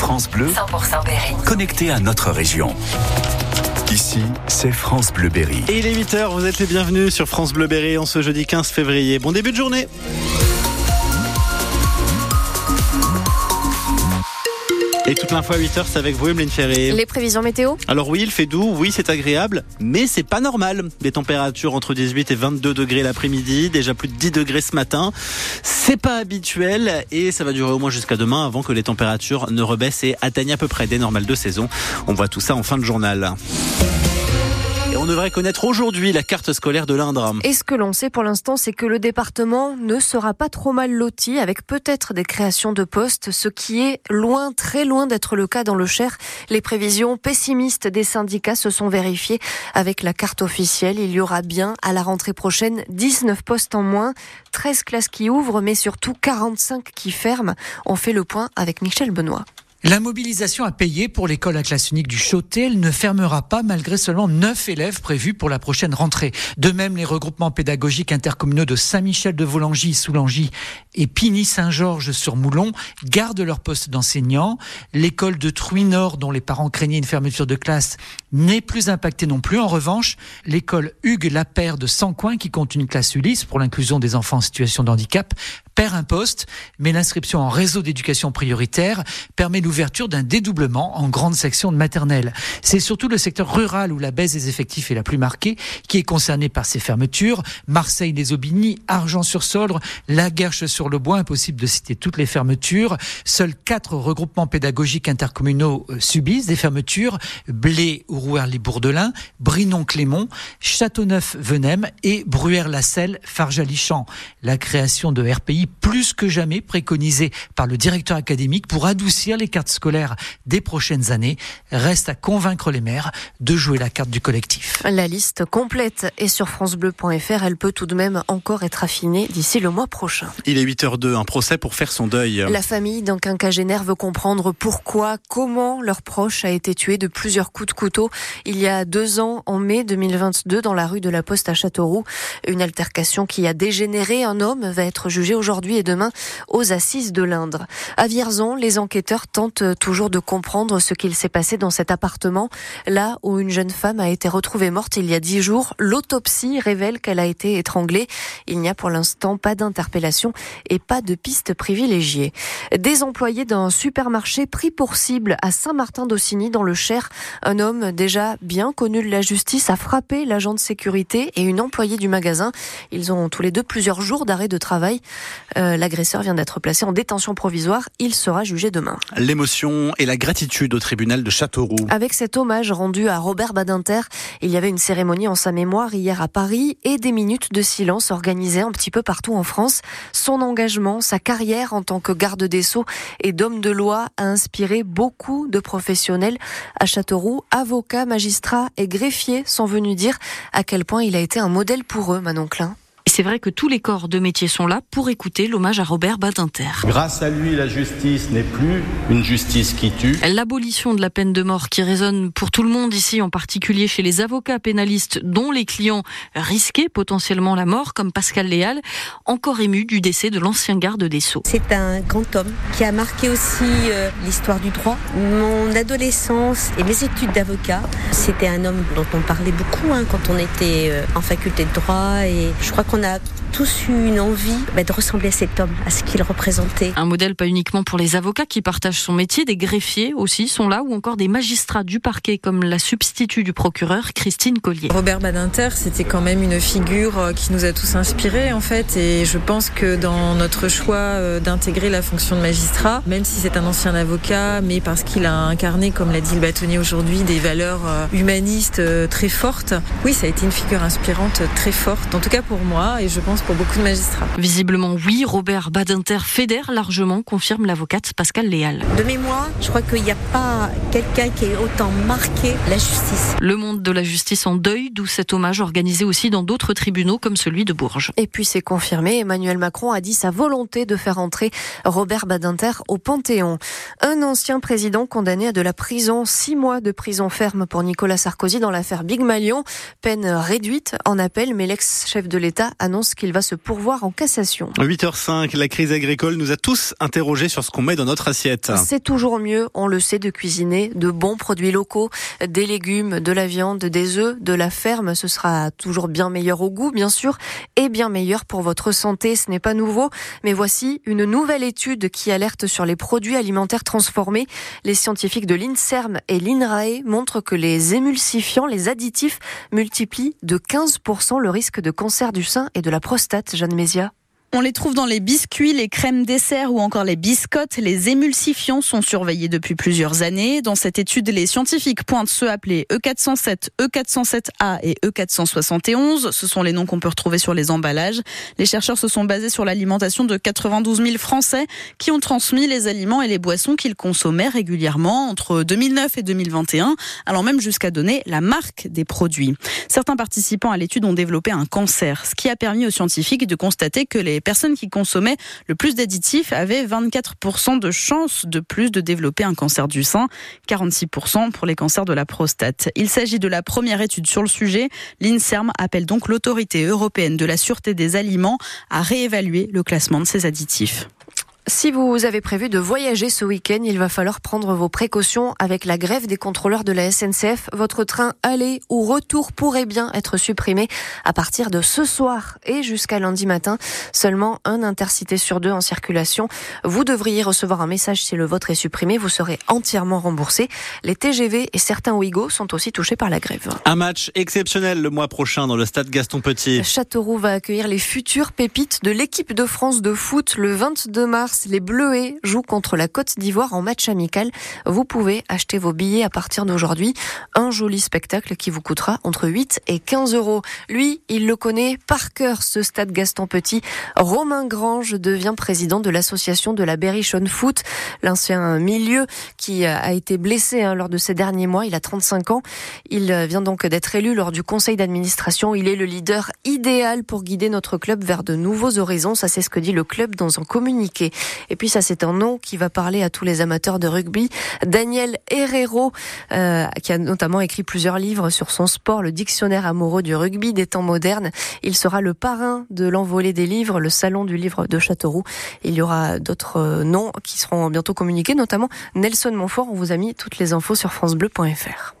France Bleu, 100% Berry. connecté à notre région. Ici, c'est France Bleu Berry. Et il est 8h, vous êtes les bienvenus sur France Bleu Berry en ce jeudi 15 février. Bon début de journée Et toute l'info à 8h, c'est avec vous, Emeline Ferré. Les prévisions météo Alors oui, il fait doux, oui, c'est agréable, mais c'est pas normal. Des températures entre 18 et 22 degrés l'après-midi, déjà plus de 10 degrés ce matin. C'est pas habituel et ça va durer au moins jusqu'à demain avant que les températures ne rebaissent et atteignent à peu près des normales de saison. On voit tout ça en fin de journal. Devrait connaître aujourd'hui la carte scolaire de l'Indre. Et ce que l'on sait pour l'instant, c'est que le département ne sera pas trop mal loti, avec peut-être des créations de postes, ce qui est loin, très loin d'être le cas dans le Cher. Les prévisions pessimistes des syndicats se sont vérifiées avec la carte officielle. Il y aura bien, à la rentrée prochaine, 19 postes en moins, 13 classes qui ouvrent, mais surtout 45 qui ferment. On fait le point avec Michel Benoît. La mobilisation a payé pour l'école à classe unique du Chauté. Elle ne fermera pas malgré seulement 9 élèves prévus pour la prochaine rentrée. De même, les regroupements pédagogiques intercommunaux de Saint-Michel de Volangy, Soulangy et Pigny-Saint-Georges sur Moulon gardent leur poste d'enseignants. L'école de Truy-Nord, dont les parents craignaient une fermeture de classe, n'est plus impactée non plus. En revanche, l'école Hugues Lapère de Sancoin, qui compte une classe Ulysse pour l'inclusion des enfants en situation de handicap, perd un poste, mais l'inscription en réseau d'éducation prioritaire permet l'ouverture d'un dédoublement en grande section de maternelle. C'est surtout le secteur rural où la baisse des effectifs est la plus marquée qui est concerné par ces fermetures. Marseille, les Aubigny, Argent-sur-Sorgue, La Guerche-sur-le-Bois, impossible de citer toutes les fermetures. Seuls quatre regroupements pédagogiques intercommunaux euh, subissent des fermetures. Blé, Rouerly-Bourdelin, Brinon-Clémont, Châteauneuf-Venem et Bruère-la-Selle, Farjalichamp. La création de RPI plus que jamais préconisée par le directeur académique pour adoucir les cartes scolaires des prochaines années reste à convaincre les maires de jouer la carte du collectif. La liste complète est sur francebleu.fr. Elle peut tout de même encore être affinée d'ici le mois prochain. Il est 8h02, un procès pour faire son deuil. La famille d'un quinquagénaire veut comprendre pourquoi, comment leur proche a été tué de plusieurs coups de couteau il y a deux ans, en mai 2022, dans la rue de la Poste à Châteauroux. Une altercation qui a dégénéré. Un homme va être jugé aujourd'hui et demain aux assises de l'Indre. À Vierzon, les enquêteurs tentent toujours de comprendre ce qu'il s'est passé dans cet appartement, là où une jeune femme a été retrouvée morte il y a dix jours. L'autopsie révèle qu'elle a été étranglée. Il n'y a pour l'instant pas d'interpellation et pas de piste privilégiée. Des employés d'un supermarché pris pour cible à Saint-Martin-d'Aussigny dans le Cher. Un homme déjà bien connu de la justice a frappé l'agent de sécurité et une employée du magasin. Ils ont tous les deux plusieurs jours d'arrêt de travail. Euh, L'agresseur vient d'être placé en détention provisoire. Il sera jugé demain. Et la gratitude au tribunal de Châteauroux. Avec cet hommage rendu à Robert Badinter, il y avait une cérémonie en sa mémoire hier à Paris et des minutes de silence organisées un petit peu partout en France. Son engagement, sa carrière en tant que garde des Sceaux et d'homme de loi a inspiré beaucoup de professionnels à Châteauroux. Avocats, magistrats et greffiers sont venus dire à quel point il a été un modèle pour eux, Manon Klein. Et c'est vrai que tous les corps de métier sont là pour écouter l'hommage à Robert Badinter. Grâce à lui, la justice n'est plus une justice qui tue. L'abolition de la peine de mort qui résonne pour tout le monde ici, en particulier chez les avocats pénalistes dont les clients risquaient potentiellement la mort, comme Pascal Léal, encore ému du décès de l'ancien garde des Sceaux. C'est un grand homme qui a marqué aussi euh, l'histoire du droit. Mon adolescence et mes études d'avocat, c'était un homme dont on parlait beaucoup hein, quand on était euh, en faculté de droit et je crois qu'on a tous eu une envie bah, de ressembler à cet homme, à ce qu'il représentait. Un modèle pas uniquement pour les avocats qui partagent son métier, des greffiers aussi sont là, ou encore des magistrats du parquet comme la substitut du procureur Christine Collier. Robert Badinter, c'était quand même une figure euh, qui nous a tous inspirés en fait, et je pense que dans notre choix euh, d'intégrer la fonction de magistrat, même si c'est un ancien avocat, mais parce qu'il a incarné, comme l'a dit le bâtonnier aujourd'hui, des valeurs euh, humanistes très fortes, oui, ça a été une figure inspirante très forte, en tout cas pour moi, et je pense pour beaucoup de magistrats. Visiblement, oui, Robert Badinter fédère largement, confirme l'avocate Pascal Léal. De mémoire, je crois qu'il n'y a pas quelqu'un qui ait autant marqué la justice. Le monde de la justice en deuil, d'où cet hommage organisé aussi dans d'autres tribunaux comme celui de Bourges. Et puis c'est confirmé, Emmanuel Macron a dit sa volonté de faire entrer Robert Badinter au Panthéon. Un ancien président condamné à de la prison, six mois de prison ferme pour Nicolas Sarkozy dans l'affaire Big Malion, peine réduite en appel, mais l'ex-chef de l'État annonce qu'il il va se pourvoir en cassation. 8h05, la crise agricole nous a tous interrogés sur ce qu'on met dans notre assiette. C'est toujours mieux, on le sait, de cuisiner de bons produits locaux, des légumes, de la viande, des œufs, de la ferme. Ce sera toujours bien meilleur au goût, bien sûr, et bien meilleur pour votre santé. Ce n'est pas nouveau, mais voici une nouvelle étude qui alerte sur les produits alimentaires transformés. Les scientifiques de l'INSERM et l'INRAE montrent que les émulsifiants, les additifs, multiplient de 15% le risque de cancer du sein et de la prostate, Jeanne Mézia. On les trouve dans les biscuits, les crèmes dessert ou encore les biscottes. Les émulsifiants sont surveillés depuis plusieurs années. Dans cette étude, les scientifiques pointent ceux appelés E407, E407A et E471. Ce sont les noms qu'on peut retrouver sur les emballages. Les chercheurs se sont basés sur l'alimentation de 92 000 Français qui ont transmis les aliments et les boissons qu'ils consommaient régulièrement entre 2009 et 2021, allant même jusqu'à donner la marque des produits. Certains participants à l'étude ont développé un cancer, ce qui a permis aux scientifiques de constater que les les personnes qui consommaient le plus d'additifs avaient 24% de chances de plus de développer un cancer du sein, 46% pour les cancers de la prostate. Il s'agit de la première étude sur le sujet. L'INSERM appelle donc l'autorité européenne de la sûreté des aliments à réévaluer le classement de ces additifs. Si vous avez prévu de voyager ce week-end, il va falloir prendre vos précautions avec la grève des contrôleurs de la SNCF. Votre train aller ou retour pourrait bien être supprimé à partir de ce soir et jusqu'à lundi matin. Seulement un intercité sur deux en circulation. Vous devriez recevoir un message si le vôtre est supprimé. Vous serez entièrement remboursé. Les TGV et certains Ouigo sont aussi touchés par la grève. Un match exceptionnel le mois prochain dans le stade Gaston Petit. Châteauroux va accueillir les futures pépites de l'équipe de France de foot le 22 mars les Bleuets jouent contre la Côte d'Ivoire en match amical. Vous pouvez acheter vos billets à partir d'aujourd'hui. Un joli spectacle qui vous coûtera entre 8 et 15 euros. Lui, il le connaît par cœur, ce stade Gaston Petit. Romain Grange devient président de l'association de la Berrichonne Foot, l'ancien milieu qui a été blessé hein, lors de ces derniers mois. Il a 35 ans. Il vient donc d'être élu lors du conseil d'administration. Il est le leader idéal pour guider notre club vers de nouveaux horizons. Ça, c'est ce que dit le club dans un communiqué. Et puis ça, c'est un nom qui va parler à tous les amateurs de rugby. Daniel Herrero, euh, qui a notamment écrit plusieurs livres sur son sport, le dictionnaire amoureux du rugby des temps modernes. Il sera le parrain de l'envolée des livres, le salon du livre de Châteauroux. Il y aura d'autres euh, noms qui seront bientôt communiqués, notamment Nelson Montfort. On vous a mis toutes les infos sur francebleu.fr.